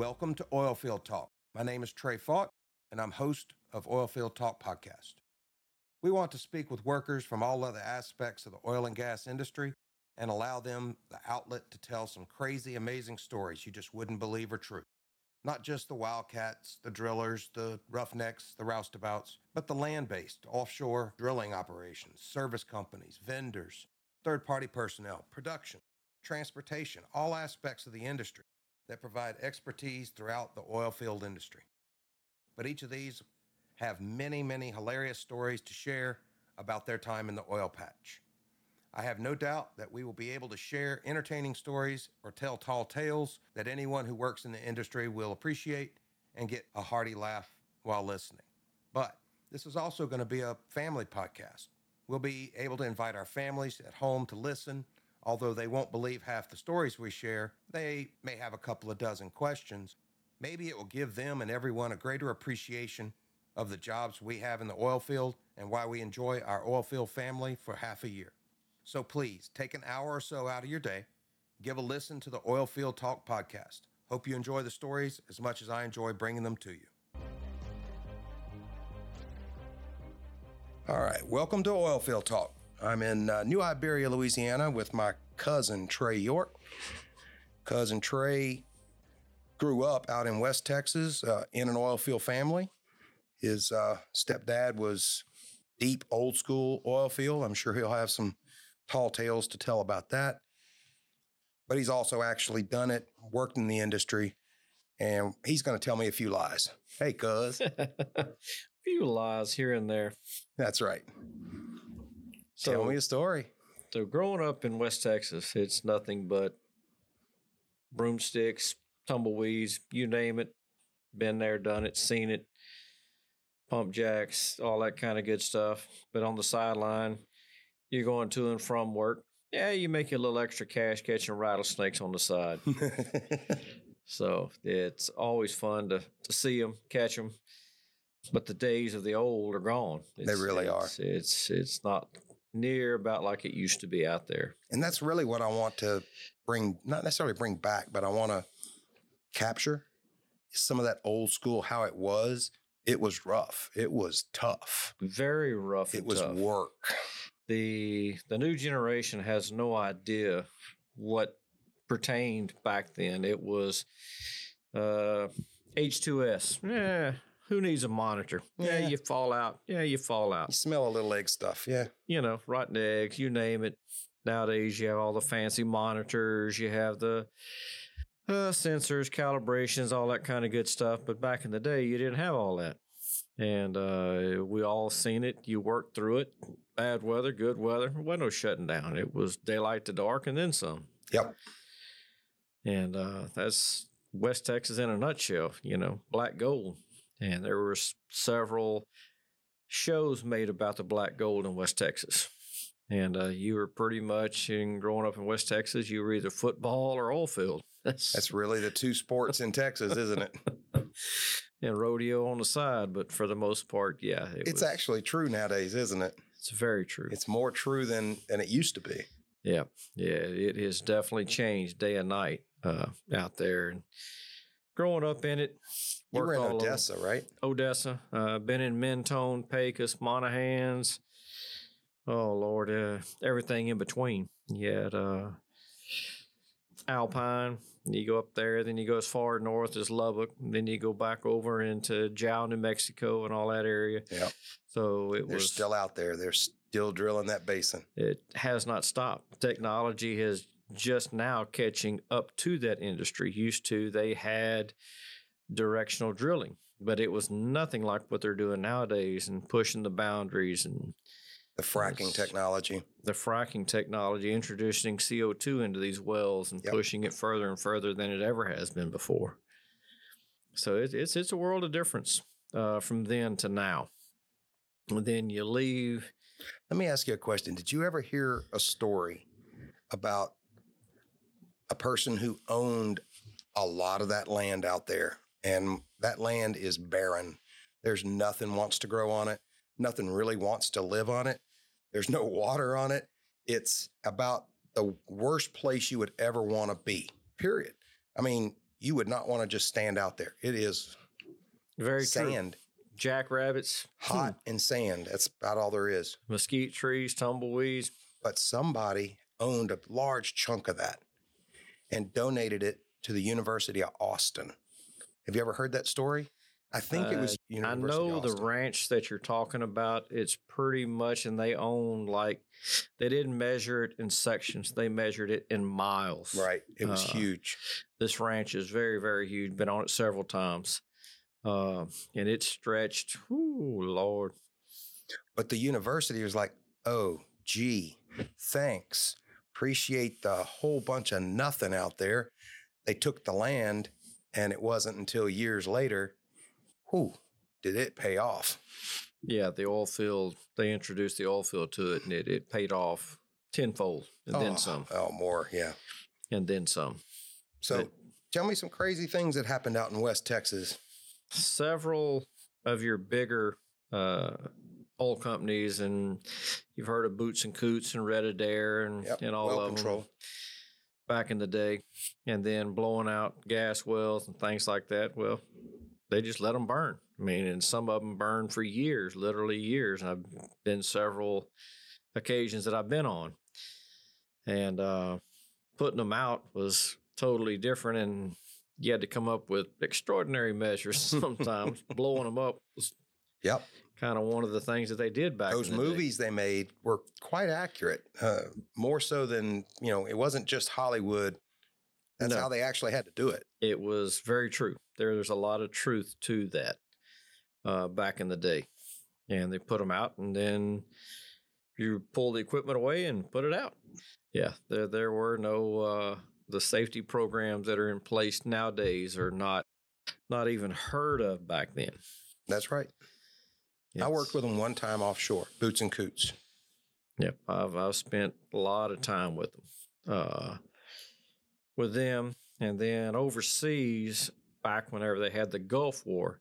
Welcome to Oilfield Talk. My name is Trey Fought, and I'm host of Oilfield Talk Podcast. We want to speak with workers from all other aspects of the oil and gas industry and allow them the outlet to tell some crazy, amazing stories you just wouldn't believe are true. Not just the wildcats, the drillers, the roughnecks, the roustabouts, but the land based, offshore drilling operations, service companies, vendors, third party personnel, production, transportation, all aspects of the industry that provide expertise throughout the oil field industry. But each of these have many, many hilarious stories to share about their time in the oil patch. I have no doubt that we will be able to share entertaining stories or tell tall tales that anyone who works in the industry will appreciate and get a hearty laugh while listening. But this is also going to be a family podcast. We'll be able to invite our families at home to listen Although they won't believe half the stories we share, they may have a couple of dozen questions. Maybe it will give them and everyone a greater appreciation of the jobs we have in the oil field and why we enjoy our oil field family for half a year. So please take an hour or so out of your day, give a listen to the Oil Field Talk podcast. Hope you enjoy the stories as much as I enjoy bringing them to you. All right, welcome to Oilfield Talk. I'm in uh, New Iberia, Louisiana, with my cousin Trey York. Cousin Trey grew up out in West Texas uh, in an oil field family. His uh, stepdad was deep old school oil field. I'm sure he'll have some tall tales to tell about that. But he's also actually done it, worked in the industry, and he's going to tell me a few lies. Hey, cuz. A few lies here and there. That's right. So, Tell me a story. So, growing up in West Texas, it's nothing but broomsticks, tumbleweeds, you name it. Been there, done it, seen it. Pump jacks, all that kind of good stuff. But on the sideline, you're going to and from work. Yeah, you make a little extra cash catching rattlesnakes on the side. so it's always fun to, to see them, catch them. But the days of the old are gone. It's, they really it's, are. It's it's not near about like it used to be out there. And that's really what I want to bring, not necessarily bring back, but I want to capture some of that old school, how it was. It was rough. It was tough. Very rough. It was tough. work. The the new generation has no idea what pertained back then. It was uh, H2S. Yeah, who needs a monitor? Yeah. yeah. you fall out. Yeah, you fall out. You smell a little egg stuff. Yeah. You know, rotten eggs, you name it. Nowadays, you have all the fancy monitors, you have the uh, sensors, calibrations, all that kind of good stuff. But back in the day, you didn't have all that. And uh, we all seen it. You worked through it. Bad weather, good weather. There wasn't no shutting down. It was daylight to dark and then some. Yep. And uh, that's West Texas in a nutshell, you know, black gold and there were several shows made about the black gold in West Texas. And uh, you were pretty much in growing up in West Texas, you were either football or oil field. That's, really the two sports in Texas, isn't it? and rodeo on the side, but for the most part, yeah. It it's was, actually true nowadays, isn't it? It's very true. It's more true than than it used to be. Yeah, yeah, it has definitely changed day and night uh, out there. And growing up in it, you were in Odessa, over. right? Odessa. Uh, been in Mentone, Pecos, Monahans. Oh Lord, uh, everything in between. You had uh, Alpine. You go up there, then you go as far north as Lubbock. Then you go back over into Jal, New Mexico, and all that area. Yeah. So it They're was still out there. They're still drilling that basin. It has not stopped. Technology has just now catching up to that industry. Used to, they had directional drilling, but it was nothing like what they're doing nowadays and pushing the boundaries and the fracking technology. The fracking technology, introducing CO2 into these wells and yep. pushing it further and further than it ever has been before. So it, it's it's a world of difference uh, from then to now. And then you leave. Let me ask you a question. Did you ever hear a story about a person who owned a lot of that land out there and that land is barren. There's nothing wants to grow on it. Nothing really wants to live on it. There's no water on it. It's about the worst place you would ever want to be. Period. I mean, you would not want to just stand out there. It is Very true. sand, Jackrabbits, hot hmm. and sand. That's about all there is. mesquite trees, tumbleweeds. But somebody owned a large chunk of that and donated it to the University of Austin. Have you ever heard that story? I think it was. Uh, I know the ranch that you're talking about. It's pretty much, and they own like they didn't measure it in sections; they measured it in miles. Right. It was uh, huge. This ranch is very, very huge. Been on it several times, uh, and it stretched. Ooh, Lord! But the university was like, oh, gee, thanks. Appreciate the whole bunch of nothing out there. They took the land, and it wasn't until years later, whew, did it pay off? Yeah, the oil field. They introduced the oil field to it, and it, it paid off tenfold, and oh, then some, Oh, more, yeah. and then some. So But- tell me some crazy things that happened out in West Texas. several of your bigger uh, oil companies, and you've heard of Boots and Coots and Red Adair and, Yep, and all well of control. them back in the day, and then blowing out gas wells and things like that. Well, they just let them burn. I mean, and some of them burn for years, literally years. I've been several occasions that I've been on, and uh, putting them out was totally different and you had to come up with extraordinary measures sometimes. Blowing them up was Yep. Kind of one of the things that they did back Those the day. movies they made were quite accurate, uh, more so than, you know, it wasn't just Hollywood. That's No. how they actually had to do it. It was very true. There, there's a lot of truth to that uh, back in the day. And they put them out, and then you pull the equipment away and put it out. Yeah, there there were no uh, the safety programs that are in place nowadays are not not even heard of back then. That's right. I worked with them one time offshore, Boots and Coots. Yep, I've I've spent a lot of time with them, uh, with them, and then overseas back whenever they had the Gulf War,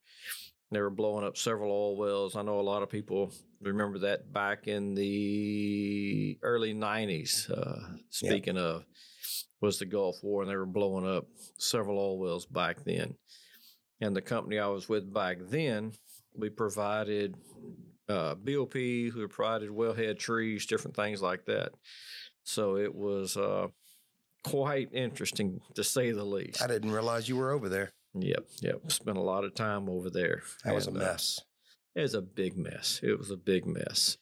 they were blowing up several oil wells. I know a lot of people remember that back in the early '90s. Uh, speaking of, was the Gulf War, and they were blowing up several oil wells back then. And the company I was with back then, we provided uh, BOP, who provided wellhead trees, different things like that. So it was uh, quite interesting to say the least. I didn't realize you were over there. Yep, yep. Spent a lot of time over there. That was a And, uh, mess. it was a big mess. It was a big mess.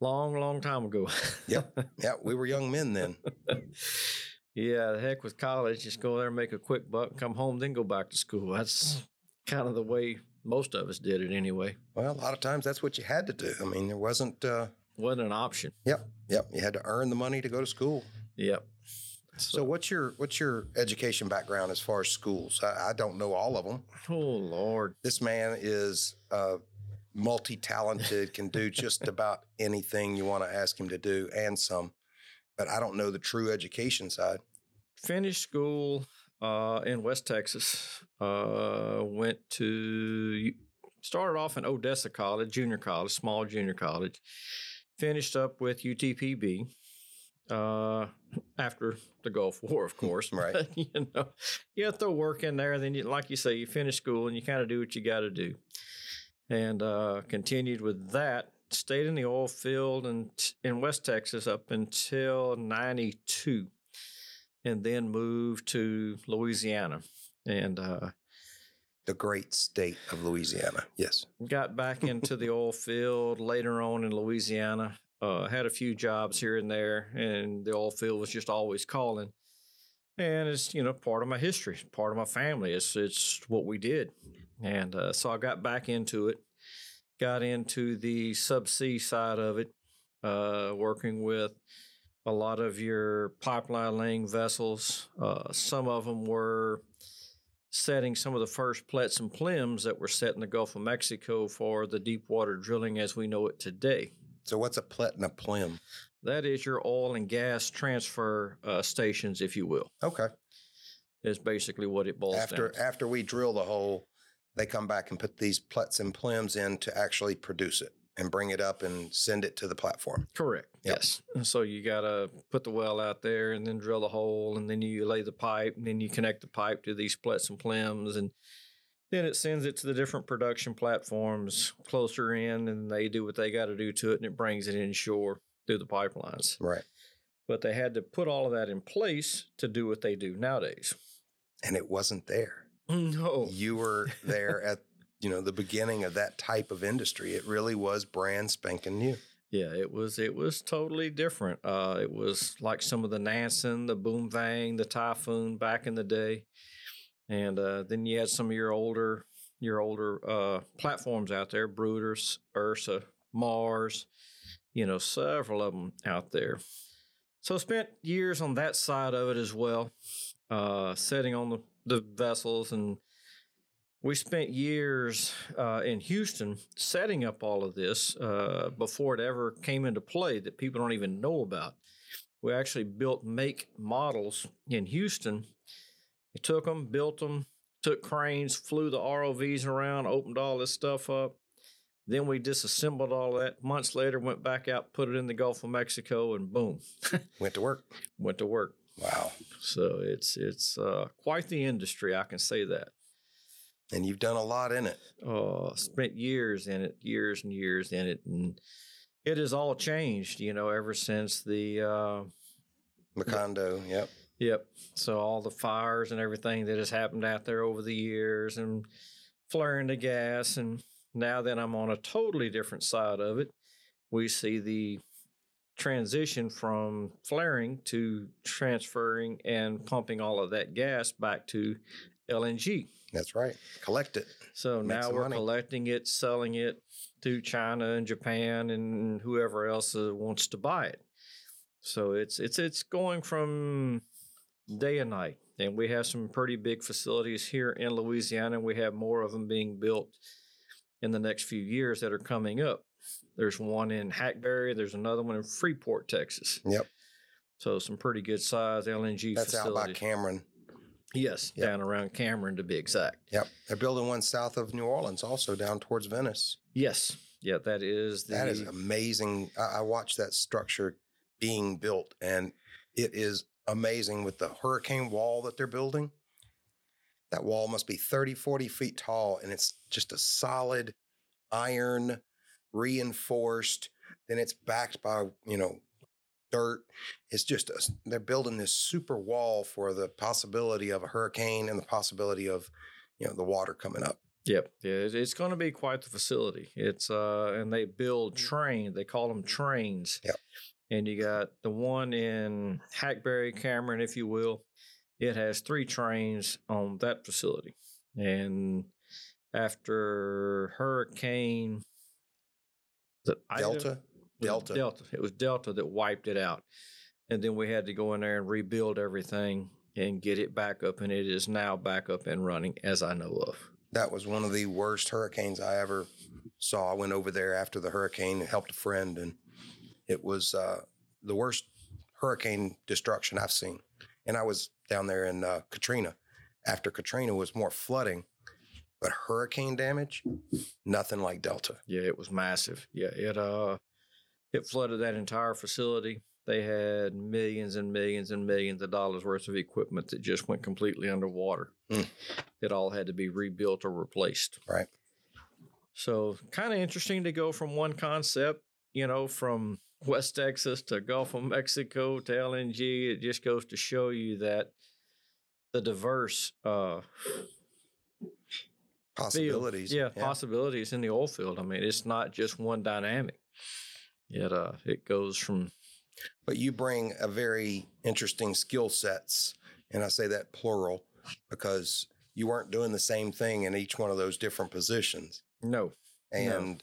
Long, long time ago. Yep. Yeah, we were young men then. yeah, the heck with college. Just go there, make a quick buck, come home, then go back to school. That's kind of the way most of us did it anyway. Well, a lot of times that's what you had to do. I mean, there wasn't. Uh, Wasn't an option. yep, yep. You had to earn the money to go to school. Yep. So, what's your what's your education background as far as schools? I, I don't know all of them. oh Lord. This man is uh, multi talented, can do just about anything you want to ask him to do, and some. But I don't know the true education side. finished school uh, in West Texas. Uh, went to started off in Odessa College, junior college, small junior college. Finished up with UTPB uh, after the Gulf War, of course. Right. But, you know, you have to throw work in there. And then, you, like you say, you finish school and you kind of do what you got to do. And uh, continued with that. Stayed in the oil field and in West Texas up until '92 and then moved to Louisiana and uh, The great state of Louisiana. Yes. got back into the oil field later on in Louisiana. Uh, had a few jobs here and there, and the oil field was just always calling. And it's you know part of my history, part of my family. It's it's what we did, and uh, so I got back into it. Got into the subsea side of it, uh, working with a lot of your pipeline laying vessels. Uh, some of them were setting some of the first plets and plems that were set in the Gulf of Mexico for the deep water drilling as we know it today. So, what's a plet and a plem? That is your oil and gas transfer uh, stations, if you will, Okay. is basically what it boils after down to. after we drill the hole, they come back and put these plets and plems in to actually produce it and bring it up and send it to the platform. Correct. Yep. Yes. And so you got to put the well out there and then drill the hole and then you lay the pipe and then you connect the pipe to these plets and plems and then it sends it to the different production platforms closer in and they do what they got to do to it and it brings it inshore through the pipelines. Right. But they had to put all of that in place to do what they do nowadays. And it wasn't there. No. You were there at you know the beginning of that type of industry. It really was brand spanking new. Yeah, it was it was totally different. Uh, it was like some of the Nansen, the Boomvang, the Typhoon back in the day, and uh, then you had some of your older your older uh, platforms out there, Brutus, Ursa, Mars, you know, several of them out there. So spent years on that side of it as well, uh, sitting on the the vessels and we spent years uh, in Houston setting up all of this uh, before it ever came into play that people don't even know about. We actually built make models in Houston. We took them, built them, took cranes, flew the ROVs around, opened all this stuff up. Then we disassembled all that. Months later, went back out, put it in the Gulf of Mexico, and boom, Went to work. went to work. Wow. So it's it's uh, quite the industry, I can say that. And you've done a lot in it. uh, spent years in it, years and years in it, and it has all changed, you know, ever since the uh, Macondo. Yep. yep. So all the fires and everything that has happened out there over the years, and flaring the gas, and now that I'm on a totally different side of it, we see the transition from flaring to transferring and pumping all of that gas back to LNG. That's right. Collect it. So Make now we're money. collecting it, selling it to China and Japan and whoever else uh, wants to buy it. So it's it's it's going from day and night, and we have some pretty big facilities here in Louisiana. We have more of them being built in the next few years that are coming up. There's one in Hackberry. There's another one in Freeport, Texas. Yep. So some pretty good size LNG That's out by. Cameron. Yes, Yep. down around Cameron to be exact. Yep. They're building one south of New Orleans, also down towards Venice. Yes. Yeah, that is the That is amazing. I, I watched that structure being built, and it is amazing with the hurricane wall that they're building. That wall must be 30, 40 feet tall, and it's just a solid iron reinforced. Then it's backed by, you know, dirt. It's just, a, they're building this super wall for the possibility of a hurricane and the possibility of, you know, the water coming up. Yep. Yeah, it's, going to be quite the facility. It's uh, and they build train. They call them trains. Yep. And you got the one in Hackberry, Cameron, if you will. It has three trains on that facility, and after Hurricane, Delta, Delta. Delta. It was Delta that wiped it out. And then we had to go in there and rebuild everything and get it back up. And it is now back up and running as I know of. That was one of the worst hurricanes I ever saw. I went over there after the hurricane, and helped a friend, and it was uh, the worst hurricane destruction I've seen. And I was down there in uh, Katrina. After Katrina was more flooding, but hurricane damage, nothing like Delta. Yeah, it was massive. Yeah, it uh it flooded that entire facility. They had millions and millions and millions of dollars worth of equipment that just went completely underwater. Mm. It all had to be rebuilt or replaced. Right. So kind of interesting to go from one concept, you know, from West Texas to Gulf of Mexico to LNG. It just goes to show you that the diverse uh Possibilities. field, yeah, possibilities in the oil field. I mean, it's not just one dynamic. It uh it goes from but you bring a very interesting skill sets and i say that plural because you weren't doing the same thing in each one of those different positions no, No. and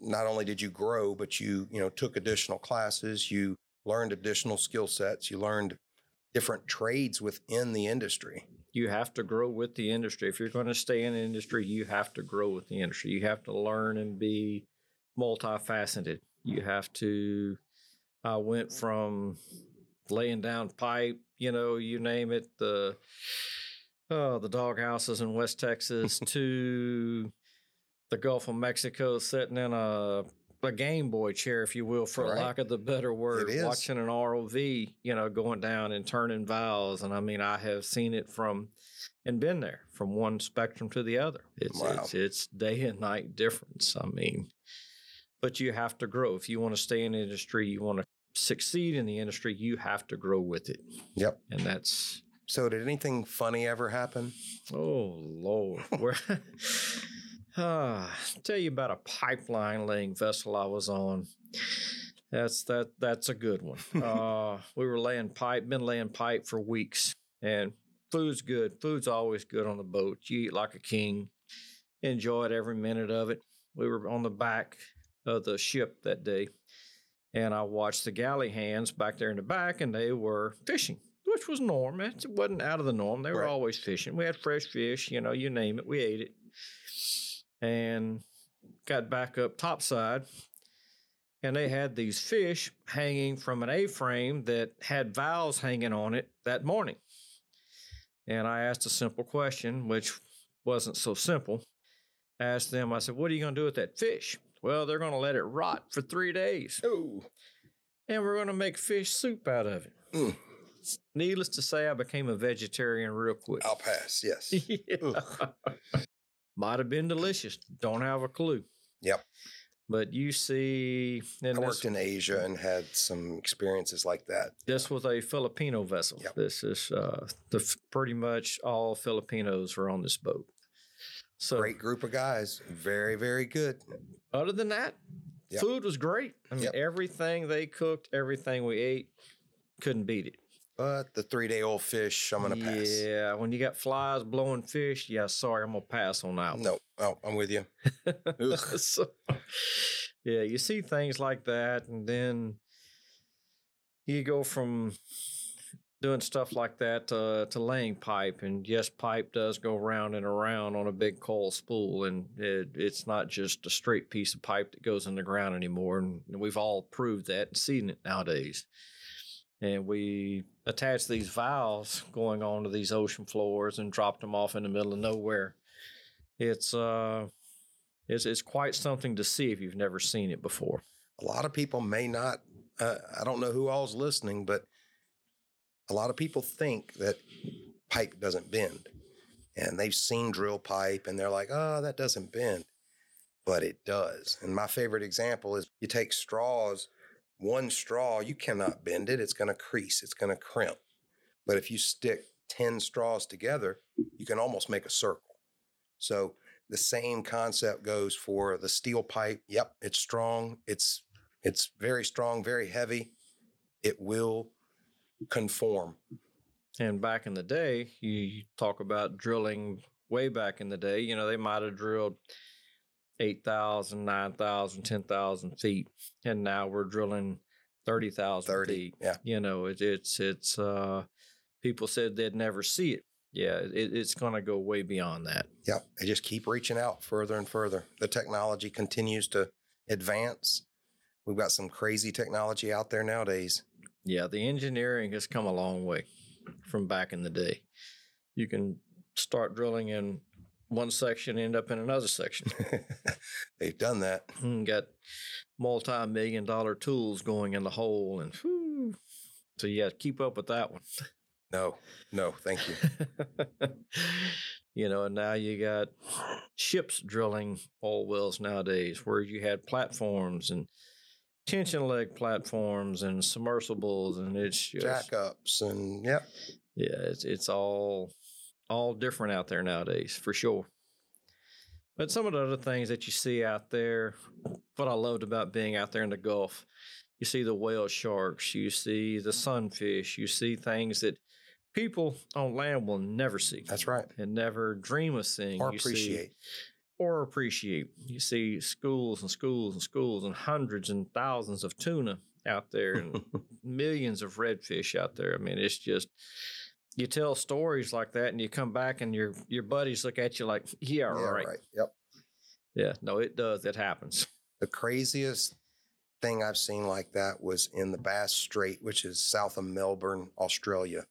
not only did you grow but you you know took additional classes you learned additional skill sets you learned different trades within the industry you have to grow with the industry. If you're going to stay in the industry, you have to grow with the industry. You have to learn and be multifaceted. You have to. I went from laying down pipe, you know, you name it, the oh, the dog houses in West Texas to the Gulf of Mexico, sitting in a a Game Boy chair, if you will, for Right. lack of the better word, watching an ROV, you know, going down and turning valves. And I mean, I have seen it from and been there from one spectrum to the other. It's Wow. it's it's day and night difference. I mean, but you have to grow. If you want to stay in the industry, you want to succeed in the industry, you have to grow with it. Yep. And that's So, did anything funny ever happen? Oh Lord, where? Ah, tell you about a pipeline laying vessel I was on. That's that. That's a good one. uh, we were laying pipe, been laying pipe for weeks, and food's good. Food's always good on the boat. You eat like a king. Enjoyed every minute of it. We were on the back of the ship that day, and I watched the galley hands back there in the back, and they were fishing, which was norm. It wasn't out of the norm. They were Right. always fishing. We had fresh fish, you know, you name it. We ate it, and got back up topside, and they had these fish hanging from an A-frame that had valves hanging on it that morning. And I asked a simple question, which wasn't so simple. I asked them, I said, What are you going to do with that fish? Well, they're going to let it rot for three days, Oh, and we're going to make fish soup out of it. Mm. Needless to say, I became a vegetarian real quick. I'll pass. Yes. Might have been delicious. Don't have a clue. Yep. But you see, I this, worked in Asia and had some experiences like that. this was a Filipino vessel. Yep. This is uh, the pretty much all Filipinos were on this boat. So, Great group of guys. Very, very good. other than that, Yep. food was great. I mean, Yep. everything they cooked, everything we ate, couldn't beat it. But the three day old fish, I'm to pass. Yeah, when you got flies blowing fish, yeah, sorry, I'm gonna pass on that. No, oh, I'm with you. So, yeah, you see things like that, and then you go from doing stuff like that to, to laying pipe. And yes, pipe does go round and around on a big coil spool, and it, it's not just a straight piece of pipe that goes in the ground anymore. And we've all proved that and seen it nowadays. And we attach these valves going onto these ocean floors and dropped them off in the middle of nowhere. It's uh it's, it's quite something to see if you've never seen it before. a lot of people may not uh, i don't know who all's listening but a lot of people think that pipe doesn't bend and they've seen drill pipe and they're like oh that doesn't bend. But it does and my favorite example is you take straws one straw you cannot bend it it's going to crease it's going to crimp. But if you stick 10 straws together you can almost make a circle. So the same concept goes for the steel pipe. Yep it's strong it's it's very strong, very heavy. It will conform. And back in the day, you, talk about drilling way back in the day, you know, they might have drilled 8,000, 9,000, 10,000 feet. And now we're drilling 30,000 30. feet. Yeah. You know, it, it's, it's, uh, people said they'd never see it. Yeah, it, it's going to go way beyond that. Yeah. They just keep reaching out further and further. The technology continues to advance. We've got some crazy technology out there nowadays. Yeah, the engineering has come a long way from back in the day. You can start drilling in one section, end up in another section. They've done that. Mm, Got multi-million dollar tools going in the hole, and whew, so you got to keep up with that one. No, no, thank you. you know, and now you got ships drilling oil wells nowadays, where you had platforms and tension leg platforms and submersibles, and it's just Jackups and yep. yeah, it's it's all all different out there nowadays for sure. But some of the other things that you see out there, what I loved about being out there in the Gulf, you see the whale sharks, you see the sunfish, you see things that people on land will never see That's right. and never dream of seeing. Or You see- appreciate. Or appreciate. You see schools and schools and schools and hundreds and thousands of tuna out there and millions of redfish out there. I mean, it's just you tell stories like that and you come back and your your buddies look at you like, yeah, right. Yep. Yeah, no, it does. It happens. The craziest thing I've seen like that was in the Bass Strait, which is south of Melbourne, Australia.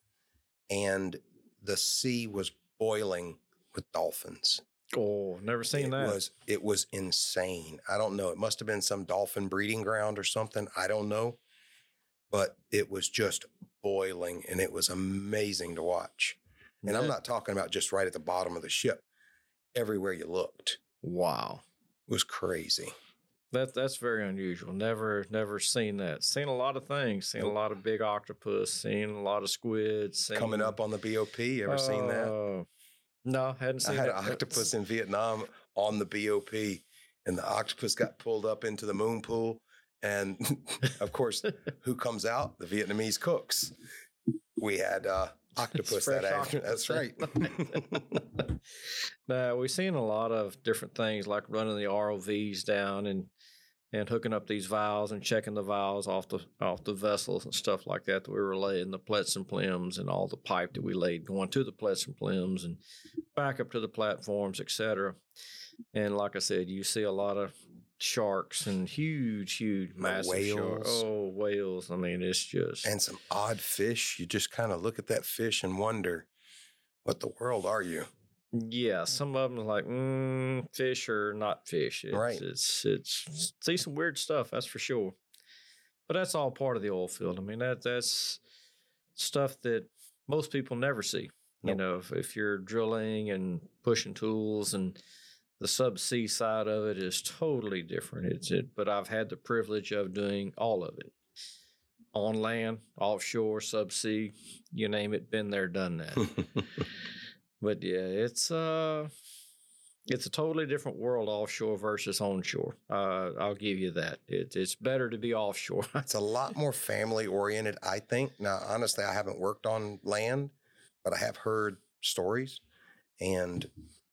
And the sea was boiling with dolphins. Oh, never seen it that. was it was insane. I don't know. It must have been some dolphin breeding ground or something. I don't know. But it was just boiling and it was amazing to watch. And I'm not talking about just right at the bottom of the ship. Everywhere you looked Wow. It was crazy. That that's very unusual. Never never seen that. Seen a lot of things. Seen a lot of big octopus. Seen a lot of squids. Seen, Coming up on the BOP, ever seen that? Oh. No, hadn't seen I had that. an octopus in Vietnam on the BOP, and the octopus got pulled up into the moon pool. And of course, who comes out? The Vietnamese cooks. We had uh, octopus that afternoon. That's right. now, we've seen a lot of different things like running the ROVs down and and hooking up these valves and checking the valves off the off the vessels and stuff like that that we were laying the plets and plems and all the pipe that we laid going to the plets and plems and back up to the platforms, etc. And like I said, you see a lot of sharks and huge, huge, massive sharks. whales. Oh, whales! I mean, it's just and some odd fish. You just kind of look at that fish and wonder, what the world are you? Yeah, some of them are like mm, fish or not fish. It's, Right. It's it's see some weird stuff. That's for sure. But that's all part of the oil field. I mean that that's stuff that most people never see. You know, if, if you're drilling and pushing tools and the subsea side of it is totally different. It's it. But I've had the privilege of doing all of it on land, offshore, subsea, you name it. Been there, done that. But yeah, it's uh it's a totally different world offshore versus onshore. Uh, I'll give you that. It, it's better to be offshore. it's a lot more family oriented, I think. Now, honestly, I haven't worked on land, but I have heard stories. And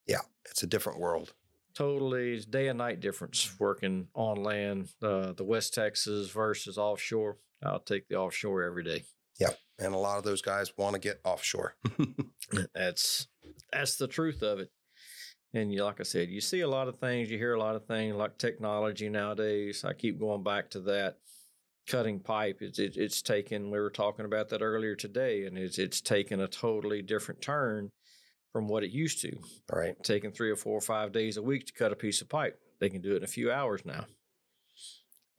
yeah, it's a different world. totally day and night difference working on land. Uh, the West Texas versus offshore. I'll take the offshore every day. Yeah. And a lot of those guys want to get offshore. That's that's the truth of it. And you, like I said, you see a lot of things, you hear a lot of things like technology nowadays. I keep going back to that cutting pipe. It's it, it's taken. We were talking about that earlier today, and it's it's taken a totally different turn from what it used to. right. Taking three or four or five days a week to cut a piece of pipe. They can do it in a few hours now.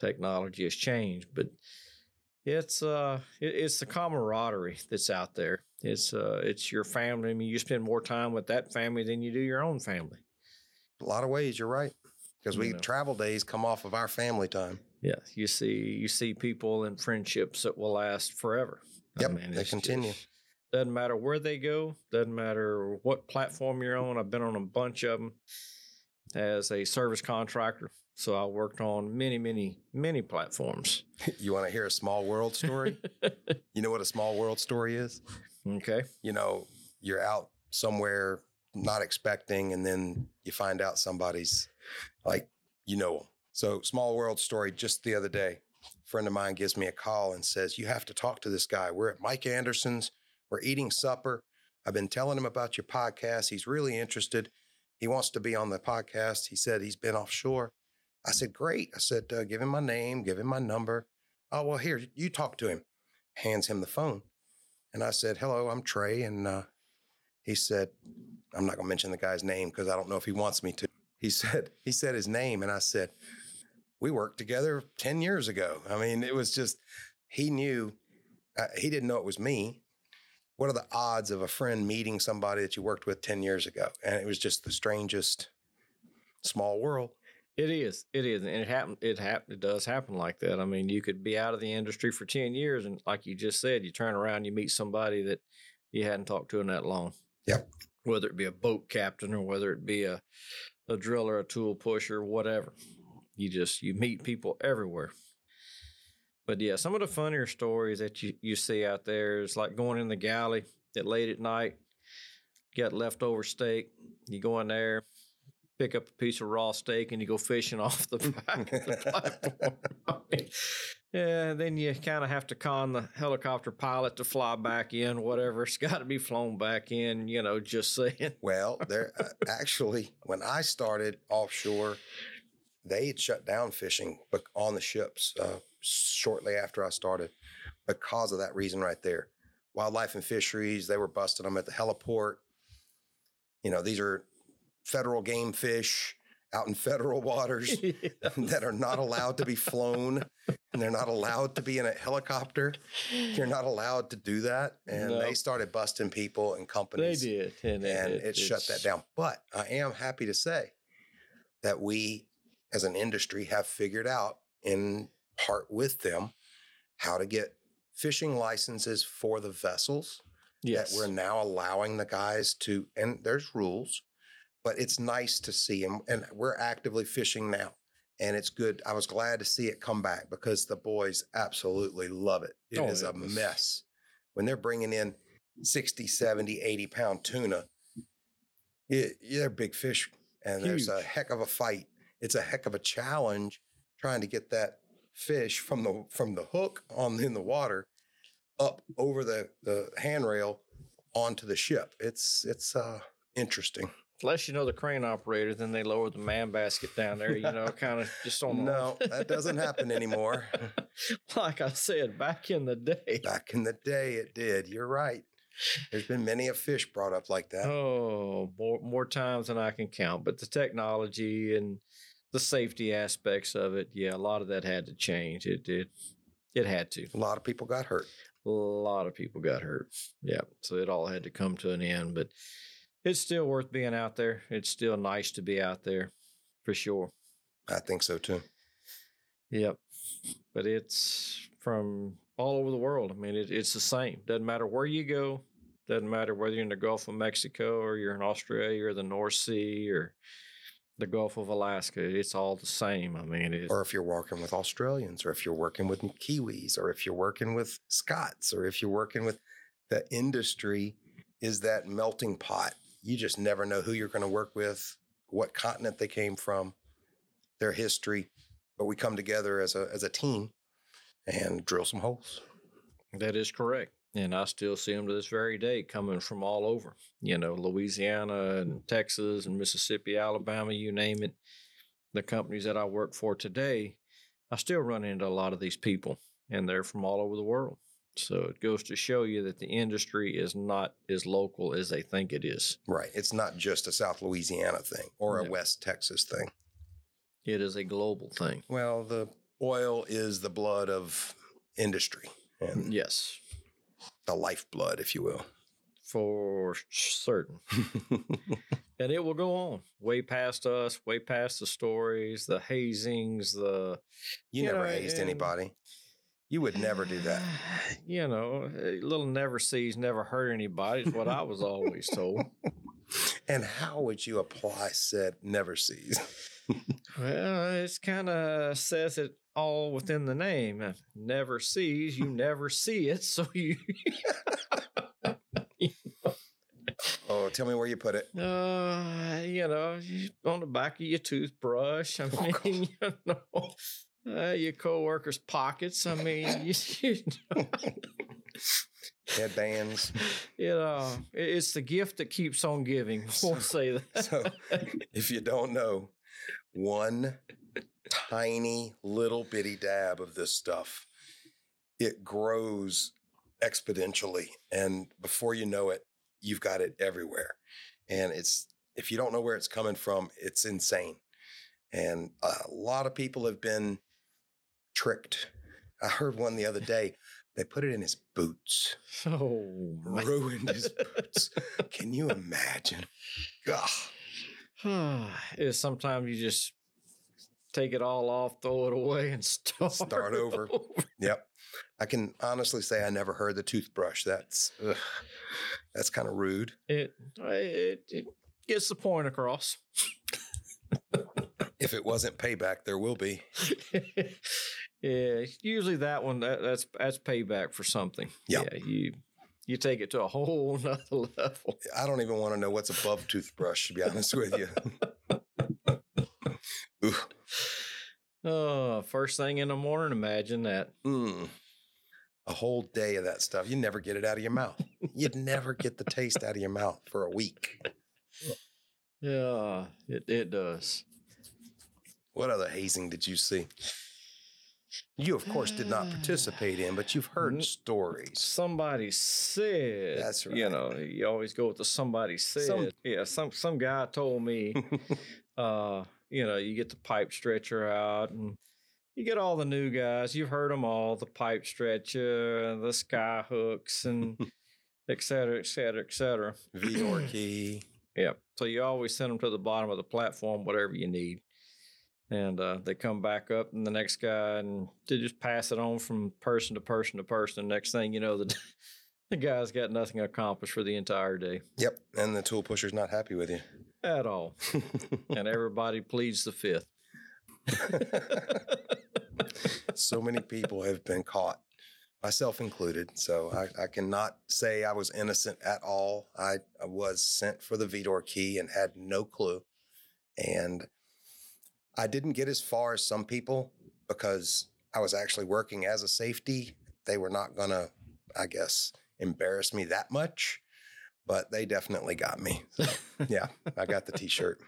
Technology has changed, but it's uh it, it's the camaraderie that's out there. It's uh it's your family. I mean, you spend more time with that family than you do your own family. A lot of ways, you're right. Because we You know. travel days come off of our family time. Yeah, you see you see people and friendships that will last forever. I Yep, mean, they continue. just- doesn't matter where they go. Doesn't matter what platform you're on. I've been on a bunch of them as a service contractor. So I worked on many, many, many platforms. You want to hear a small world story? you know what a small world story is? Okay. You know, you're out somewhere not expecting, and then you find out somebody's like, you know. So, small world story just the other day, a friend of mine gives me a call and says, You have to talk to this guy. We're at Mike Anderson's, we're eating supper. I've been telling him about your podcast. He's really interested. He wants to be on the podcast. He said he's been offshore. I said, Great. I said, uh, Give him my name, give him my number. Oh, well, here, you talk to him. Hands him the phone. And I said, Hello, I'm Trey. And uh, he said, I'm not going to mention the guy's name because I don't know if he wants me to. He said, he said his name. And I said, We worked together 10 years ago. I mean, it was just, he knew, uh, he didn't know it was me. What are the odds of a friend meeting somebody that you worked with 10 years ago? And it was just the strangest small world. It is. It is. And it happened it happen it does happen like that. I mean, you could be out of the industry for 10 years and like you just said, you turn around you meet somebody that you hadn't talked to in that long. Yep. Whether it be a boat captain or whether it be a a driller, a tool pusher, whatever. You just you meet people everywhere. But yeah, some of the funnier stories that you, you see out there is like going in the galley at late at night, get leftover steak, you go in there, pick up a piece of raw steak and you go fishing off the back of the platform. I mean, yeah, then you kind of have to con the helicopter pilot to fly back in, whatever. It's got to be flown back in, you know, just saying. Well, there uh, actually, when I started offshore, they had shut down fishing on the ships uh, shortly after I started because of that reason right there. Wildlife and fisheries, they were busting them at the heliport. You know, these are federal game fish out in federal waters that are not allowed to be flown and they're not allowed to be in a helicopter. You're not allowed to do that. And No. they started busting people and companies. they did, and, and it, shut that down. But I am happy to say that we, as an industry, have figured out in part with them how to get fishing licenses for the vessels Yes, that we're now allowing the guys to, and there's rules, but it's nice to see them. And we're actively fishing now. And it's good. I was glad to see it come back because the boys absolutely love it. It is Oh, a it was- mess. When they're bringing in 60, 70, 80 pound tuna, it, they're big fish and there's a heck of a fight. It's a heck of a challenge trying to get that fish from the from the hook on in the water up over the the handrail onto the ship. It's it's uh interesting. Unless you know the crane operator, then they lower the man basket down there. You know, kind of just on. the- No, that doesn't happen anymore. like I said back in the day. Back in the day, it did. You're right. There's been many a fish brought up like that. Oh, more more times than I can count. But the technology and the safety aspects of it, yeah, a lot of that had to change. It did. It had to. A lot of people got hurt. A lot of people got hurt. Yeah, so it all had to come to an end. But it's still worth being out there. It's still nice to be out there, for sure. I think so too. Yep. But it's from all over the world. I mean, it, it's the same. Doesn't matter where you go. Doesn't matter whether you're in the Gulf of Mexico or you're in Australia or the North Sea or the Gulf of Alaska. It's all the same. I mean, Or if you're working with Australians, or if you're working with Kiwis, or if you're working with Scots, or if you're working with the industry, is that melting pot. You just never know who you're going to work with, what continent they came from, their history. But we come together as a as a team and drill some holes. that is correct. And I still see them to this very day coming from all over, you know, Louisiana and Texas and Mississippi, Alabama, you name it. The companies that I work for today, I still run into a lot of these people, and they're from all over the world. So it goes to show you that the industry is not as local as they think it is. Right. It's not just a South Louisiana thing or a No. West Texas thing. It is a global thing. Well, the oil is the blood of industry and Yes, the lifeblood, if you will. for certain. and it will go on way past us, way past the stories, the hazings, the You, You never know, hazed anybody. You would never do that. You know, a little never sees, never hurt anybody is what I was always told. And how would you apply said never sees? Well, it's kind of says it all within the name. Never sees, you never see it, so you. Oh, tell me where you put it. Uh, you know, on the back of your toothbrush. I Oh, mean, you know, uh, your coworkers' pockets. I mean, you, you know, Headbands. you know, it's the gift that keeps on giving. We'll say that. So, if you don't know, one tiny little bitty dab of this stuff, it grows exponentially. And before you know it, you've got it everywhere. And it's, if you don't know where it's coming from, it's insane. And a lot of people have been tricked. I heard one the other day. They put it in his boots, oh, man. ruined his boots. Can you imagine? Is sometimes you just take it all off, throw it away, and start, Start over. Yep. I can honestly say I never heard the toothbrush. That's ugh, that's kind of rude. It, it it gets the point across. If it wasn't payback, there will be. yeah, usually that one that, that's that's payback for something. Yeah. Yeah, you you take it to a whole nother level. I don't even want to know what's above toothbrush, to be honest with you. Oh, first thing in the morning, imagine that. mm. A whole day of that stuff. You never get it out of your mouth. You'd never get the taste out of your mouth for a week. Yeah, it, it does. What other hazing did you see? You, of course, did not participate in, but you've heard stories. Somebody said. That's right. You know, you always go with the somebody said. Some- yeah, some some guy told me. uh, you know, you get the pipe stretcher out and you get all the new guys. You've heard them all the pipe stretcher, the sky hooks, and et cetera, et cetera, et cetera. Vidor key. Yeah. So you always send them to the bottom of the platform, whatever you need. And uh, they come back up, and the next guy, and they just pass it on from person to person to person. Next thing you know, the the guy's got nothing accomplished for the entire day Yep. And the tool pusher's not happy with you. at all, and everybody pleads the fifth. so many people have been caught, myself included. So I, I cannot say I was innocent at all. I, I was sent for the V-door key and had no clue. And I didn't get as far as some people because I was actually working as a safety. They were not going to, I guess, embarrass me that much, but they definitely got me. So, yeah, I got the t shirt.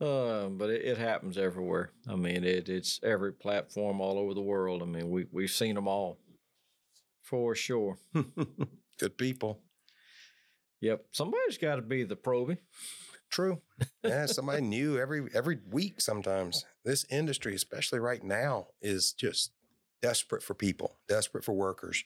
Uh, but it, it happens everywhere. I mean, it, it's every platform all over the world. I mean, we we've seen them all, for sure. Good people. Yep, somebody's got to be the probie. True. Yeah, somebody new every every week sometimes. This industry, especially right now, is just desperate for people, desperate for workers.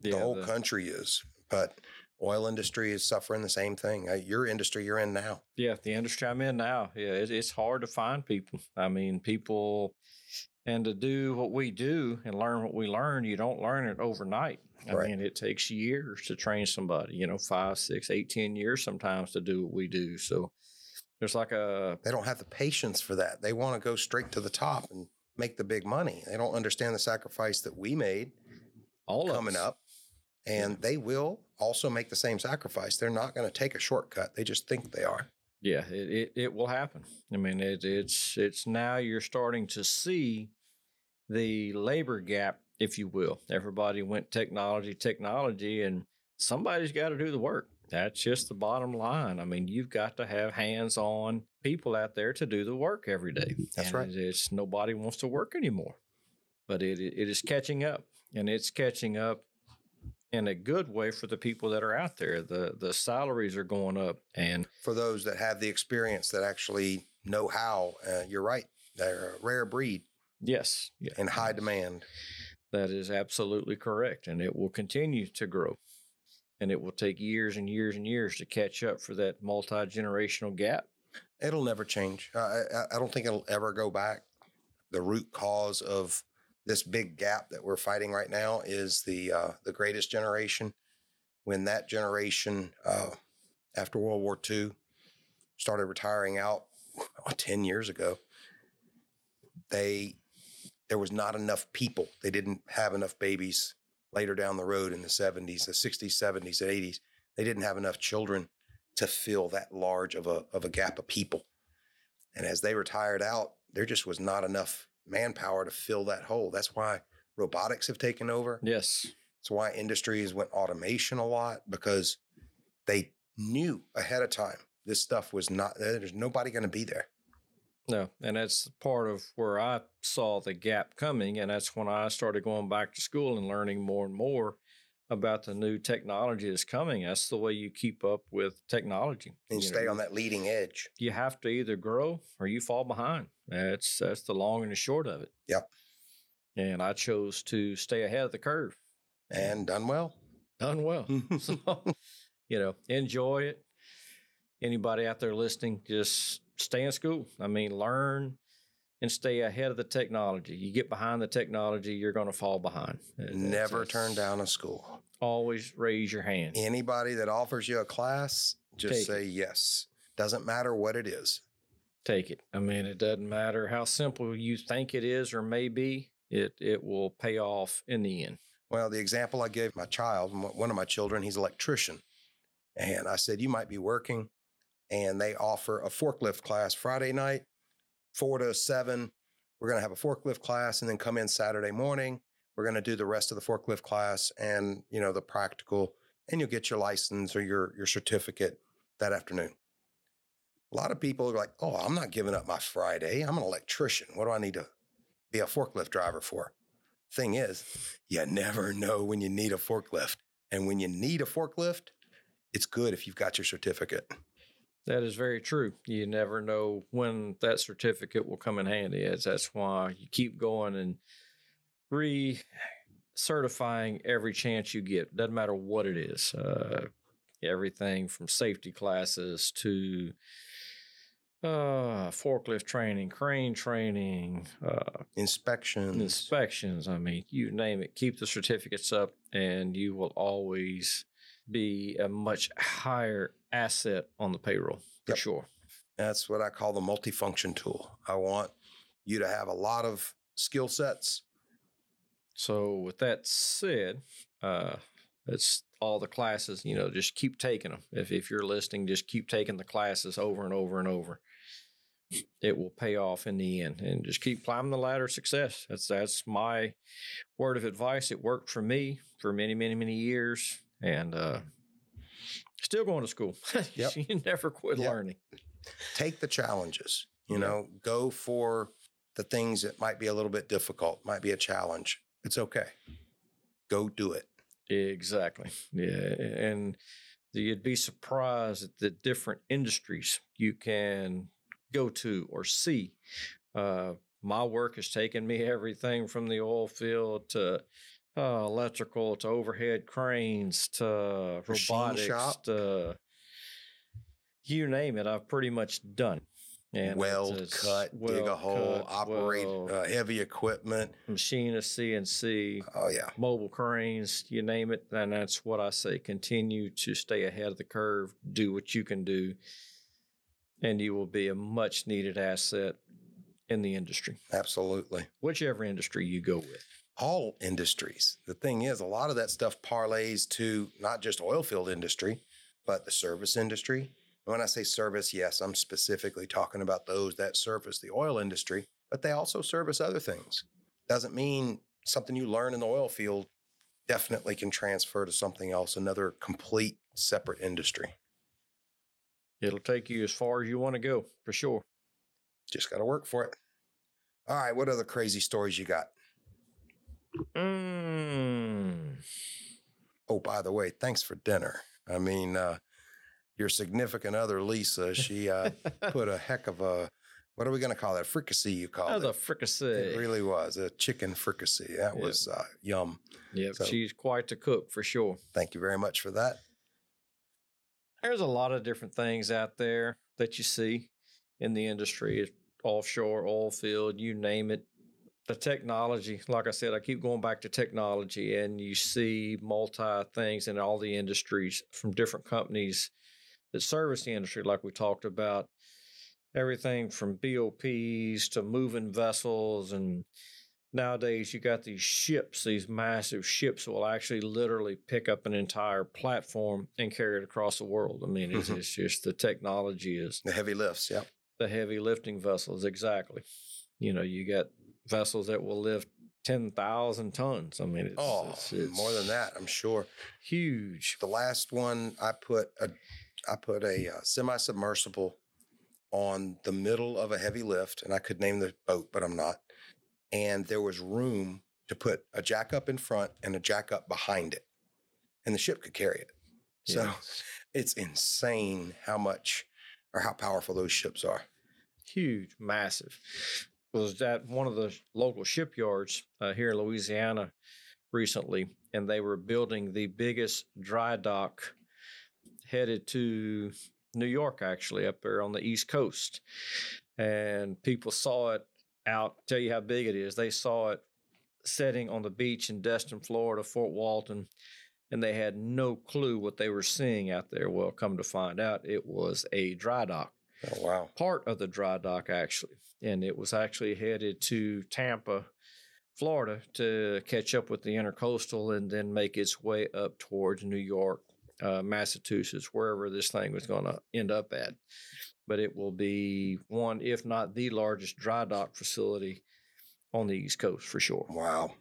the whole the- country is, but oil industry is suffering the same thing. Uh, your industry you're in now. Yeah, the industry I'm in now, yeah, it, it's hard to find people. I mean, people, and to do what we do and learn what we learn, you don't learn it overnight. I Right. mean, it takes years to train somebody, you know, five, six, eight, ten years sometimes to do what we do. So there's like a, They don't have the patience for that. They want to go straight to the top and make the big money. They don't understand the sacrifice that we made all coming us. up. And they will also make the same sacrifice. They're not going to take a shortcut. They just think they are. Yeah, it, it, it will happen. I mean, it, it's it's now you're starting to see the labor gap, if you will. Everybody went technology, technology, and somebody's got to do the work. That's just the bottom line. I mean, you've got to have hands-on people out there to do the work every day. That's And right. It's nobody wants to work anymore, but it it is catching up, and it's catching up in a good way for the people that are out there. The the salaries are going up, and For those that have the experience that actually know how, uh, you're right. They're a rare breed Yes. Yeah. in high demand. That is absolutely correct. And it will continue to grow. And it will take years and years and years to catch up for that multi generational gap. It'll never change. I, I- I don't think it'll ever go back. The root cause of this big gap that we're fighting right now is the uh, the greatest generation. When that generation, uh, after World War II, started retiring out oh, ten years ago, they there was not enough people. They didn't have enough babies later down the road in the seventies, the sixties, seventies, and eighties. They didn't have enough children to fill that large of a of a gap of people. And as they retired out, there just was not enough manpower to fill that hole. That's why robotics have taken over. Yes. It's why industries went automation a lot because they knew ahead of time this stuff was not there's nobody going to be there. No. And that's part of where I saw the gap coming. And that's when I started going back to school and learning more and more about the new technology that's coming. That's the way you keep up with technology. And You know, stay on that leading edge. you have to either grow or you fall behind. That's that's the long and the short of it. Yep. And I chose to stay ahead of the curve. And done well. Done well. so, you know, enjoy it. Anybody out there listening, just stay in school. I mean, learn and stay ahead of the technology. You get behind the technology, you're going to fall behind. That's- Never that's- turn down a school. Always raise your hand. Anybody that offers you a class, just Take say yes. Doesn't matter what it is. Take it. I mean, it doesn't matter how simple you think it is or may be. It it will pay off in the end. Well, the example I gave my child, one of my children, he's an electrician. And I said, You might be working, and they offer a forklift class Friday night, four to seven. We're going to have a forklift class and then come in Saturday morning. We're going to do the rest of the forklift class and, you know, the practical, and you'll get your license or your, your certificate that afternoon. A lot of people are like, Oh, I'm not giving up my Friday. I'm an electrician. What do I need to be a forklift driver for. Thing is, you never know when you need a forklift. And when you need a forklift, it's good if you've got your certificate. That is very true. You never know when that certificate will come in handy. As that's why you keep going and re certifying every chance you get. Doesn't matter what it is. Uh, everything from safety classes to uh, forklift training, crane training, uh, Inspections. inspections. I mean, you name it. Keep the certificates up, and you will always be a much higher asset on the payroll for Yep. sure. That's what I call the multifunction tool. I want you to have a lot of skill sets. So, with that said, uh, it's all the classes. You know, just keep taking them. If if you're listening, just keep taking the classes over and over and over. It will pay off in the end, and just keep climbing the ladder of success. That's that's my word of advice. It worked for me for many, many, many years, and uh, still going to school. Yep. you never quit Yep. learning. Take the challenges, you Yeah. know, go for the things that might be a little bit difficult, might be a challenge. It's okay. Go do it. Exactly. Yeah. And you'd be surprised at the different industries you can go to or see. Uh, my work has taken me everything from the oil field to uh, electrical to overhead cranes to Machine robotics shop. to you name it. I've pretty much done. And weld, cut, dig a hole, cut, operate weld, uh, heavy equipment. machinist, CNC, Oh, yeah. mobile cranes, you name it. And that's what I say. Continue to stay ahead of the curve, do what you can do, and you will be a much needed asset in the industry, Absolutely. whichever industry you go with. All industries. The thing is, a lot of that stuff parlays to not just oil field industry, but the service industry. When I say service, yes, I'm specifically talking about those that service the oil industry, but they also service other things. Doesn't mean something you learn in the oil field definitely can transfer to something else, another complete separate industry. It'll take you as far as you want to go, for sure. Just got to work for it. All right, what other crazy stories you got? Mm. Oh, by the way, thanks for dinner. I mean, uh, your significant other, Lisa, she uh, put a heck of a, what are we going to call that? Fricassee, you Oh, called the it. A fricassee. It really was a chicken fricassee. That Yeah. was uh, yum. Yep, so- she's quite the cook for sure. Thank you very much for that. There's a lot of different things out there that you see in the industry, offshore, oil field, you name it. The technology, like I said, I keep going back to technology, and you see multi things in all the industries from different companies that service the industry, like we talked about. Everything from BOPs to moving vessels and nowadays you got these ships these massive ships will actually literally pick up an entire platform and carry it across the world i mean it's, mm-hmm. it's just the technology is The heavy lifts. yeah. the heavy lifting vessels exactly you know you got vessels that will lift 10,000 tons i mean it's, Oh, it's, it's more than that, I'm sure. huge The last one I put a, I put a uh, semi-submersible on the middle of a heavy lift, and I could name the boat, but I'm not. And there was room to put a jack up in front and a jack up behind it, and the ship could carry it. So Yeah. it's insane how much or how powerful those ships are. huge, massive. Was at one of the local shipyards uh, here in Louisiana recently, and they were building the biggest dry dock headed to New York, actually, up there on the East Coast. And people saw it out, tell you how big it is. They saw it setting on the beach in Destin, Florida, Fort Walton, and they had no clue what they were seeing out there. Well, come to find out, it was a dry dock Oh wow! part of the dry dock actually, and it was actually headed to Tampa, Florida, to catch up with the intercoastal and then make its way up towards New York, uh, Massachusetts, wherever this thing was going to end up at. But it will be one, if not the largest dry dock facility on the East Coast for sure. Wow.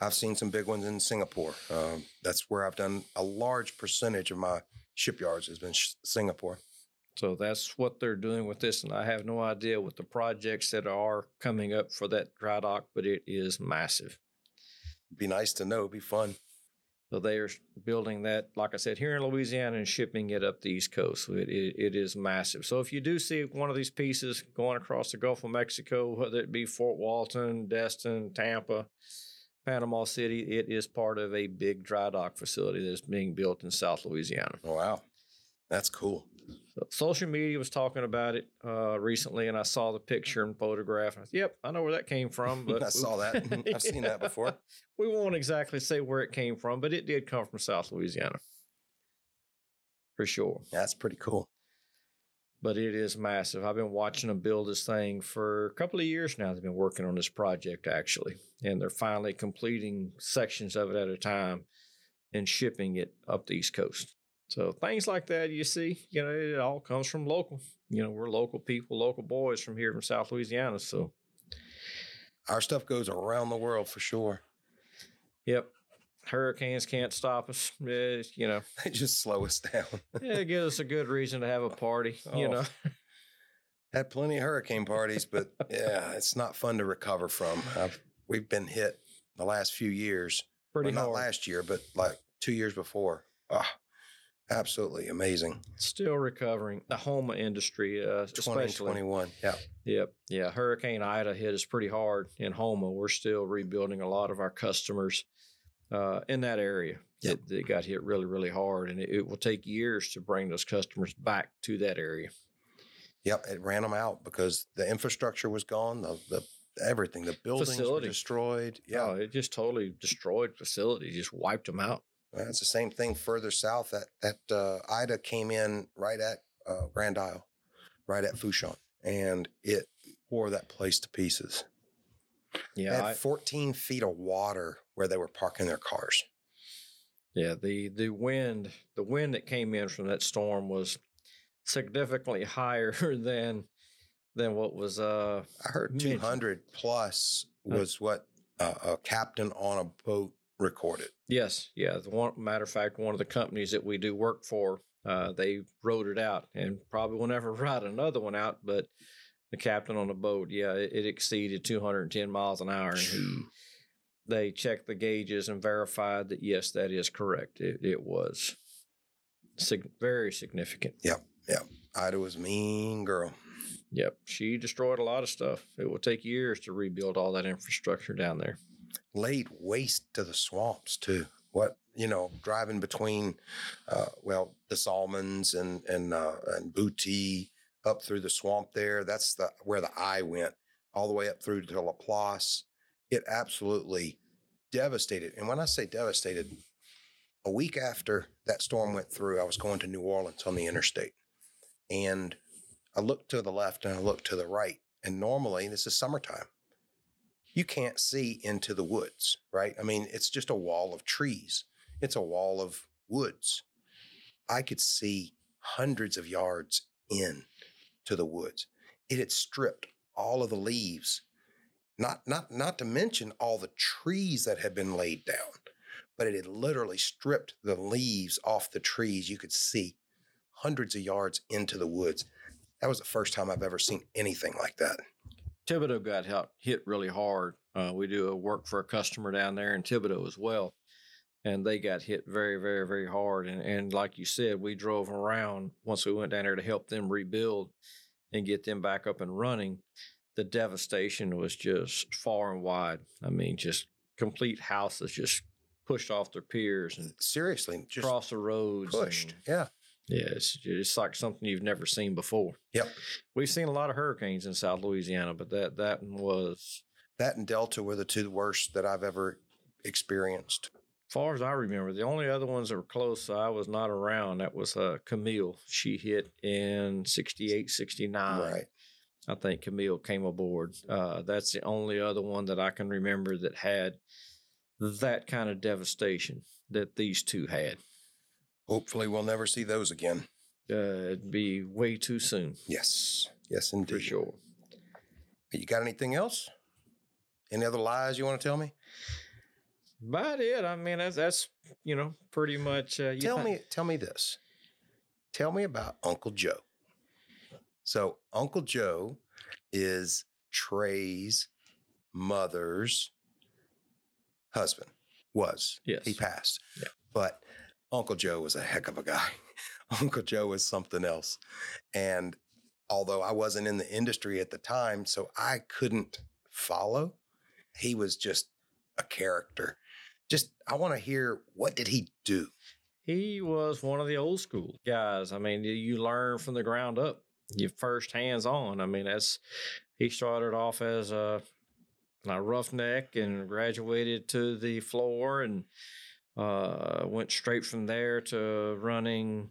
I've seen some big ones in Singapore. Um, that's where I've done a large percentage of my shipyards has been sh- Singapore. So that's what they're doing with this. And I have no idea what the projects that are coming up for that dry dock, but it is massive. Be nice to know. Be fun. So they are building that, like I said, here in Louisiana and shipping it up the East Coast. So it, it, it is massive. So if you do see one of these pieces going across the Gulf of Mexico, whether it be Fort Walton, Destin, Tampa, Panama City, it is part of a big dry dock facility that's being built in South Louisiana. Wow. That's cool. So social media was talking about it uh, recently, and I saw the picture and photograph. And I said, yep, I know where that came from. But I saw that. I've seen that before. We won't exactly say where it came from, but it did come from South Louisiana for sure. That's pretty cool. But it is massive. I've been watching them build this thing for a couple of years now. They've been working on this project actually, and they're finally completing sections of it at a time and shipping it up the East Coast. So things like that, you see, you know, it all comes from local. You know, we're local people, local boys from here from South Louisiana. So our stuff goes around the world for sure. Yep. Hurricanes can't stop us. You know, they just slow us down. yeah, it gives us a good reason to have a party. Oh, you know, had plenty of hurricane parties, but yeah, it's not fun to recover from. I've, we've been hit the last few years. Pretty well, not last year, but like two years before. Oh, absolutely amazing. Still recovering. The Houma industry, uh, especially. Yeah. Yep. Yeah. Hurricane Ida hit us pretty hard in Houma. We're still rebuilding a lot of our customers uh, in that area. Yep. That, that got hit really, really hard. And it, it, will take years to bring those customers back to that area. Yep. It ran them out because the infrastructure was gone. The, the everything, the buildings Facility. were destroyed. Yeah. Oh, it just totally destroyed facilities, just wiped them out. It's the same thing further south. That that uh, Ida came in right at uh, Grand Isle, right at Fourchon, and it wore that place to pieces. Yeah, they had I, 14 feet of water where they were parking their cars. Yeah, the the wind the wind that came in from that storm was significantly higher than than what was. Uh, I heard 200 plus was what uh, a captain on a boat recorded. Yes, yeah. The one matter of fact, one of the companies that we do work for, uh, they wrote it out, and probably will never write another one out. But the captain on the boat, yeah, it, it exceeded 210 miles an hour, and he they checked the gauges and verified that yes, that is correct. It, it was sig- very significant. Yep, yep. Ida was mean girl. Yep, she destroyed a lot of stuff. It will take years to rebuild all that infrastructure down there laid waste to the swamps too. What you know, driving between, uh, well, Des Allemands and and uh, and Boutte up through the swamp there. That's the where the eye went all the way up through to Laplace. It absolutely devastated. And when I say devastated, a week after that storm went through, I was going to New Orleans on the interstate, and I looked to the left and I looked to the right. And normally, this is summertime you can't see into the woods, right? I mean, it's just a wall of trees, it's a wall of woods. I could see hundreds of yards in to the woods. It had stripped all of the leaves, not, not, not to mention all the trees that had been laid down, but it had literally stripped the leaves off the trees. You could see hundreds of yards into the woods. That was the first time I've ever seen anything like that. Thibodaux got hit really hard. Uh, we do a work for a customer down there in Thibodaux as well, and they got hit very, very, very hard. And and like you said, we drove around once we went down there to help them rebuild and get them back up and running. The devastation was just far and wide. I mean, just complete houses just pushed off their piers and seriously just across the roads pushed. And, yeah, yeah, it's, it's like something you've never seen before. Yep. We've seen a lot of hurricanes in South Louisiana, but that that one was that and Delta were the two worst that I've ever experienced. As far as I remember, the only other ones that were close, I was not around. That was uh, Camille. She hit in 68, 69. Right. I think Camille came aboard. Uh, that's the only other one that I can remember that had that kind of devastation that these two had. Hopefully, we'll never see those again. Uh, it'd be way too soon. Yes. Yes, indeed. For sure. You got anything else? Any other lies you want to tell me? About it. I mean, that's, that's you know, pretty much. Uh, tell me, tell me this. Tell me about Uncle Joe. So Uncle Joe is Trey's mother's husband. Was Yes. he passed? Yeah. But Uncle Joe was a heck of a guy. Uncle Joe was something else. And although I wasn't in the industry at the time, so I couldn't follow, he was just a character. Just I want to hear what did he do? He was one of the old school guys. I mean, you- learn from the ground up. You first hands on. I mean, that's he started off as a, a roughneck and graduated to the floor and uh, went straight from there to running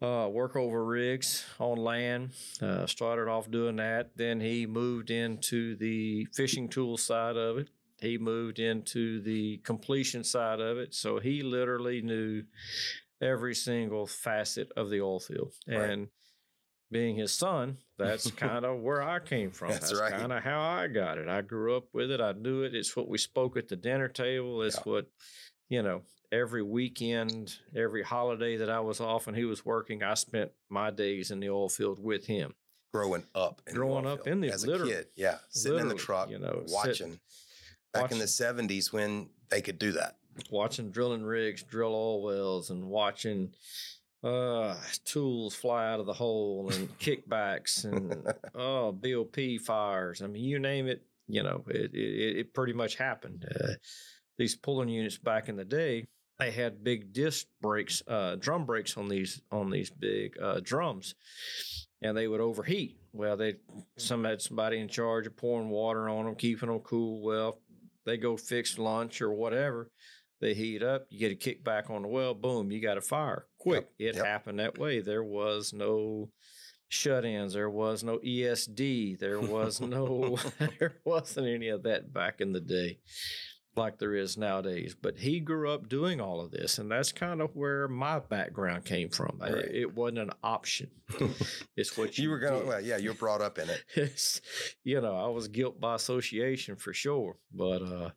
uh, work over rigs on land. Uh, started off doing that. Then he moved into the fishing tool side of it. He moved into the completion side of it. So he literally knew every single facet of the oil field. Right. And being his son, that's kind of where I came from. That's That's, right. kind of how I got it. I grew up with it. I knew it. It's what we spoke at the dinner table. It's Yeah. what, you know, every weekend, every holiday that I was off and he was working, I spent my days in the oil field with him. Growing up, in Growing up field in the- as a kid, yeah, sitting in the truck, you know, sit- watching. Back in the seventies when they could do that. watching drilling rigs drill oil wells and watching uh tools fly out of the hole and kickbacks and oh BOP fires. I mean you name it you know it it, it pretty much happened. Uh, these pulling units back in the day they had big disc brakes uh drum brakes on these on these big uh drums and they would overheat. Well they some had somebody in charge of pouring water on them keeping them cool. Well they go fix lunch or whatever they heat up, you get a kickback on the well, boom, you got a fire. Quick. it yep. happened that way. There was no shut ins, there was no ESD, there was no there wasn't any of that back in the day like there is nowadays. But he grew up doing all of this, and that's kind of where my background came from. Right. It, wasn't an option. it's what you, You were going, well, yeah, you're brought up in it. you know i was guilt by association for sure but uh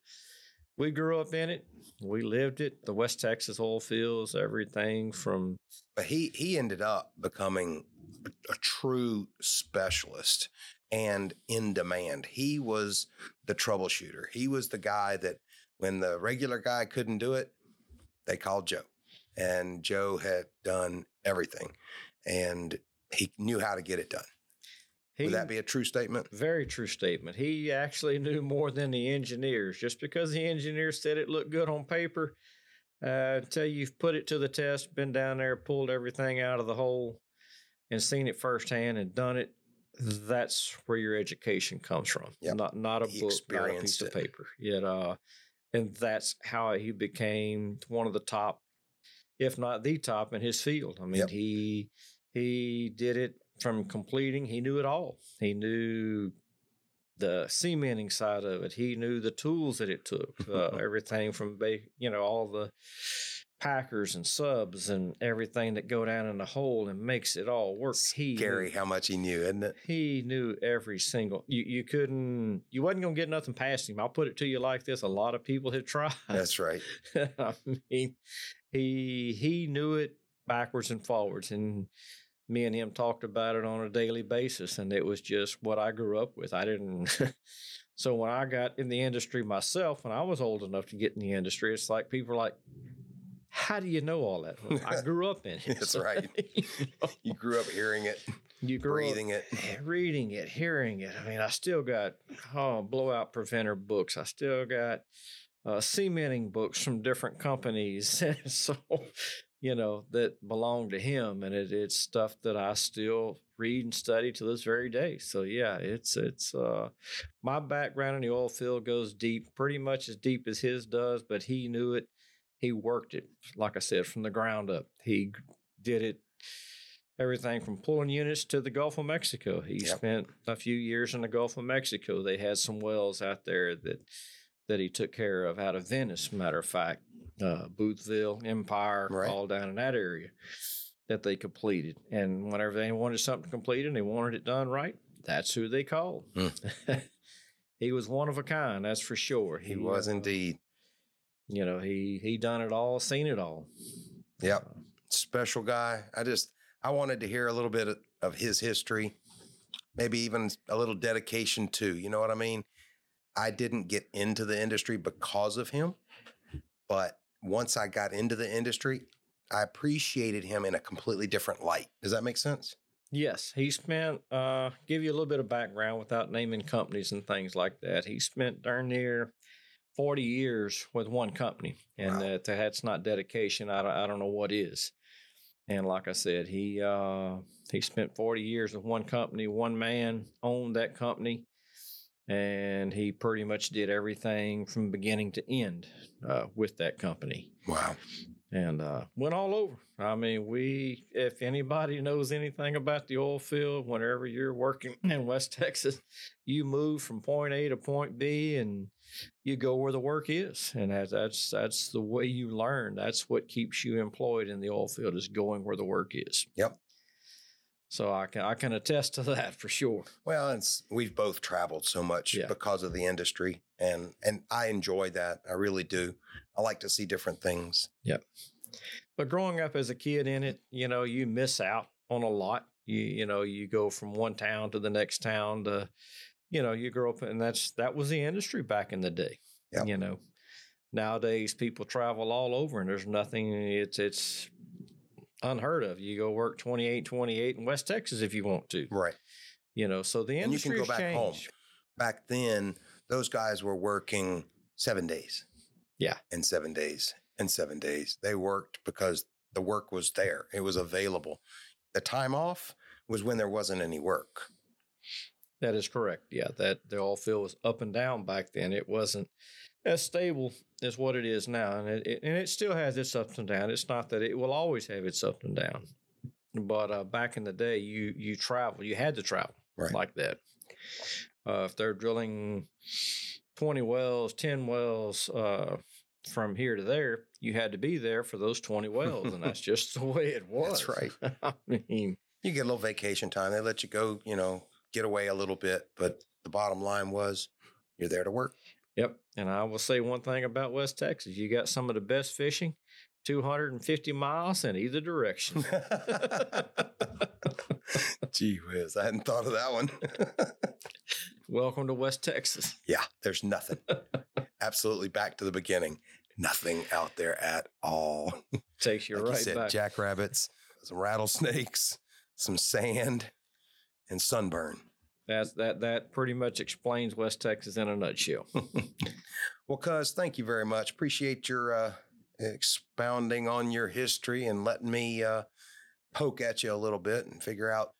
we grew up in it we lived it the west texas oil fields everything from But he he ended up becoming a true specialist and in demand. He was the troubleshooter. He was the guy that when the regular guy couldn't do it, they called Joe. And Joe had done everything and he knew how to get it done. He Would that be a true statement? very true statement he actually knew more than the engineers just because the engineers said it looked good on paper uh, until you've put it to the test been down there pulled everything out of the hole and seen it firsthand and done it that's where your education comes from Yep. not not a He book not a piece experienced of paper yet uh and that's how he became one of the top if not the top in his field i mean Yep. he he did it from completing he knew it all. He knew the cementing side of it. He knew the tools that it took uh, everything from you know all the packers and subs and everything that go down in the hole and makes it all work. He knew- how much he knew, isn't it? he knew every single you you couldn't you wasn't gonna get nothing past him. I'll put it to you like this a lot of people have tried. That's right. I mean, he he knew it backwards and forwards, and me and him talked about it on a daily basis, and it was just what I grew up with. I didn't. so when I got in the industry myself, when I was old enough to get in the industry, it's like people are like, "How do you know all that?" Well, I grew up in it. That's So, right. you know, You grew up hearing it, you grew up breathing it. reading it, hearing it. I mean, I still got oh blowout preventer books. I still got uh, cementing books from different companies. so, you know, that belong to him, and it, it's stuff that I still read and study to this very day. So, yeah, it's it's uh, my background in the oil field goes deep, pretty much as deep as his does. But he knew it. He worked it, like I said, from the ground up. He did it everything from pulling units to the Gulf of Mexico. He Yep. spent a few years in the Gulf of Mexico. They had some wells out there that that he took care of out of Venice. Matter of fact, uh, Boothville, Empire, Right. all down in that area that they completed. And whenever they wanted something completed and they wanted it done right, that's who they called. he was one of a kind, that's for sure. He was uh, indeed. You know, he he done it all, seen it all. Yep. Special guy. I just I wanted to hear a little bit of his history, maybe even a little dedication too. You know what I mean? I didn't get into the industry because of him, but once I got into the industry, I appreciated him in a completely different light. Does that make sense? Yes, he spent. Uh, give you a little bit of background without naming companies and things like that. He spent darn near forty years with one company, and Wow. that that's not dedication. I don't, I don't know what is. And like I said, he uh, he spent forty years with one company. One man owned that company, and he pretty much did everything from beginning to end uh, with that company Wow. and uh, went all over. I mean, we, if anybody knows anything about the oil field, whenever you're working in West Texas, you move from point A to point B and you go where the work is. And that's, that's, that's the way you learn. That's what keeps you employed in the oil field is going where the work is. Yep. So I can, I can attest to that for sure. Well, it's we've both traveled so much Yeah. because of the industry, and and I enjoy that. I really do. I like to see different things. Yep. But growing up as a kid in it, you know, you miss out on a lot. You you know, you go from one town to the next town to, you know, you grow up and that's that was the industry back in the day. Yep. You know. Nowadays people travel all over and there's nothing it's it's unheard of. You go work 28 28 in West Texas if you want to. Right. You know, so the And you can industry go back home. changed. Back then, those guys were working seven days. Yeah. And seven days and seven days. They worked because the work was there. It was available. The time off was when there wasn't any work. That is correct. Yeah, that the oil field was up and down back then. It wasn't as stable as what it is now, and it, it and it still has its ups and downs. It's not that it will always have its ups and downs, but uh, back in the day, you you travel, you had to travel Right. like that. Uh, if they're drilling twenty wells, ten wells uh, from here to there, you had to be there for those twenty wells, and that's just the way it was. That's right. I mean, You get a little vacation time. They let you go, you know, get away a little bit. But the bottom line was you're there to work. Yep. And I will say one thing about West Texas. You got some of the best fishing, 250 miles in either direction. Gee whiz, I hadn't thought of that one. Welcome to West Texas. yeah, there's nothing. Absolutely back to the beginning. Nothing out there at all. Takes you like right you said, back. jackrabbits, some rattlesnakes, some sand, and sunburn. That's that that pretty much explains West Texas in a nutshell. Well, cuz, thank you very much. Appreciate your uh, expounding on your history and letting me uh, poke at you a little bit and figure out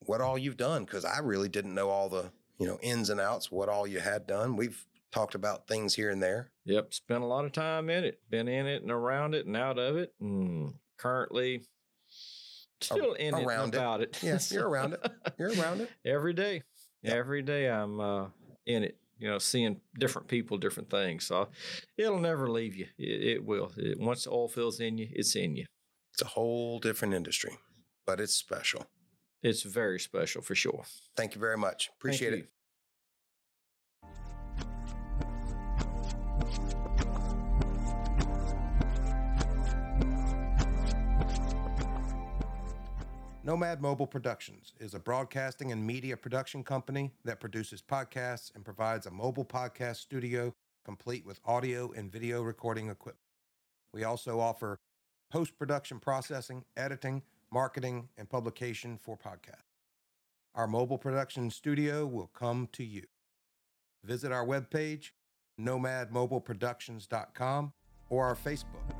what all you've done. Because I really didn't know all the you know ins and outs, what all you had done. We've talked about things here and there. yep. Spent a lot of time in it. Been in it and around it and out of it. And currently still in it around and it. about it. Yes, you're around it. You're around it. every day. Yep. Every day I'm uh, in it, you know, seeing different people, different things. So it'll never leave you. It, it will. It, once the oil fills in you, it's in you. It's a whole different industry, but it's special. It's very special for sure. Thank you very much. Appreciate it. Nomad Mobile Productions is a broadcasting and media production company that produces podcasts and provides a mobile podcast studio complete with audio and video recording equipment. We also offer post production processing, editing, marketing, and publication for podcasts. Our mobile production studio will come to you. Visit our webpage, nomadmobileproductions.com, or our Facebook.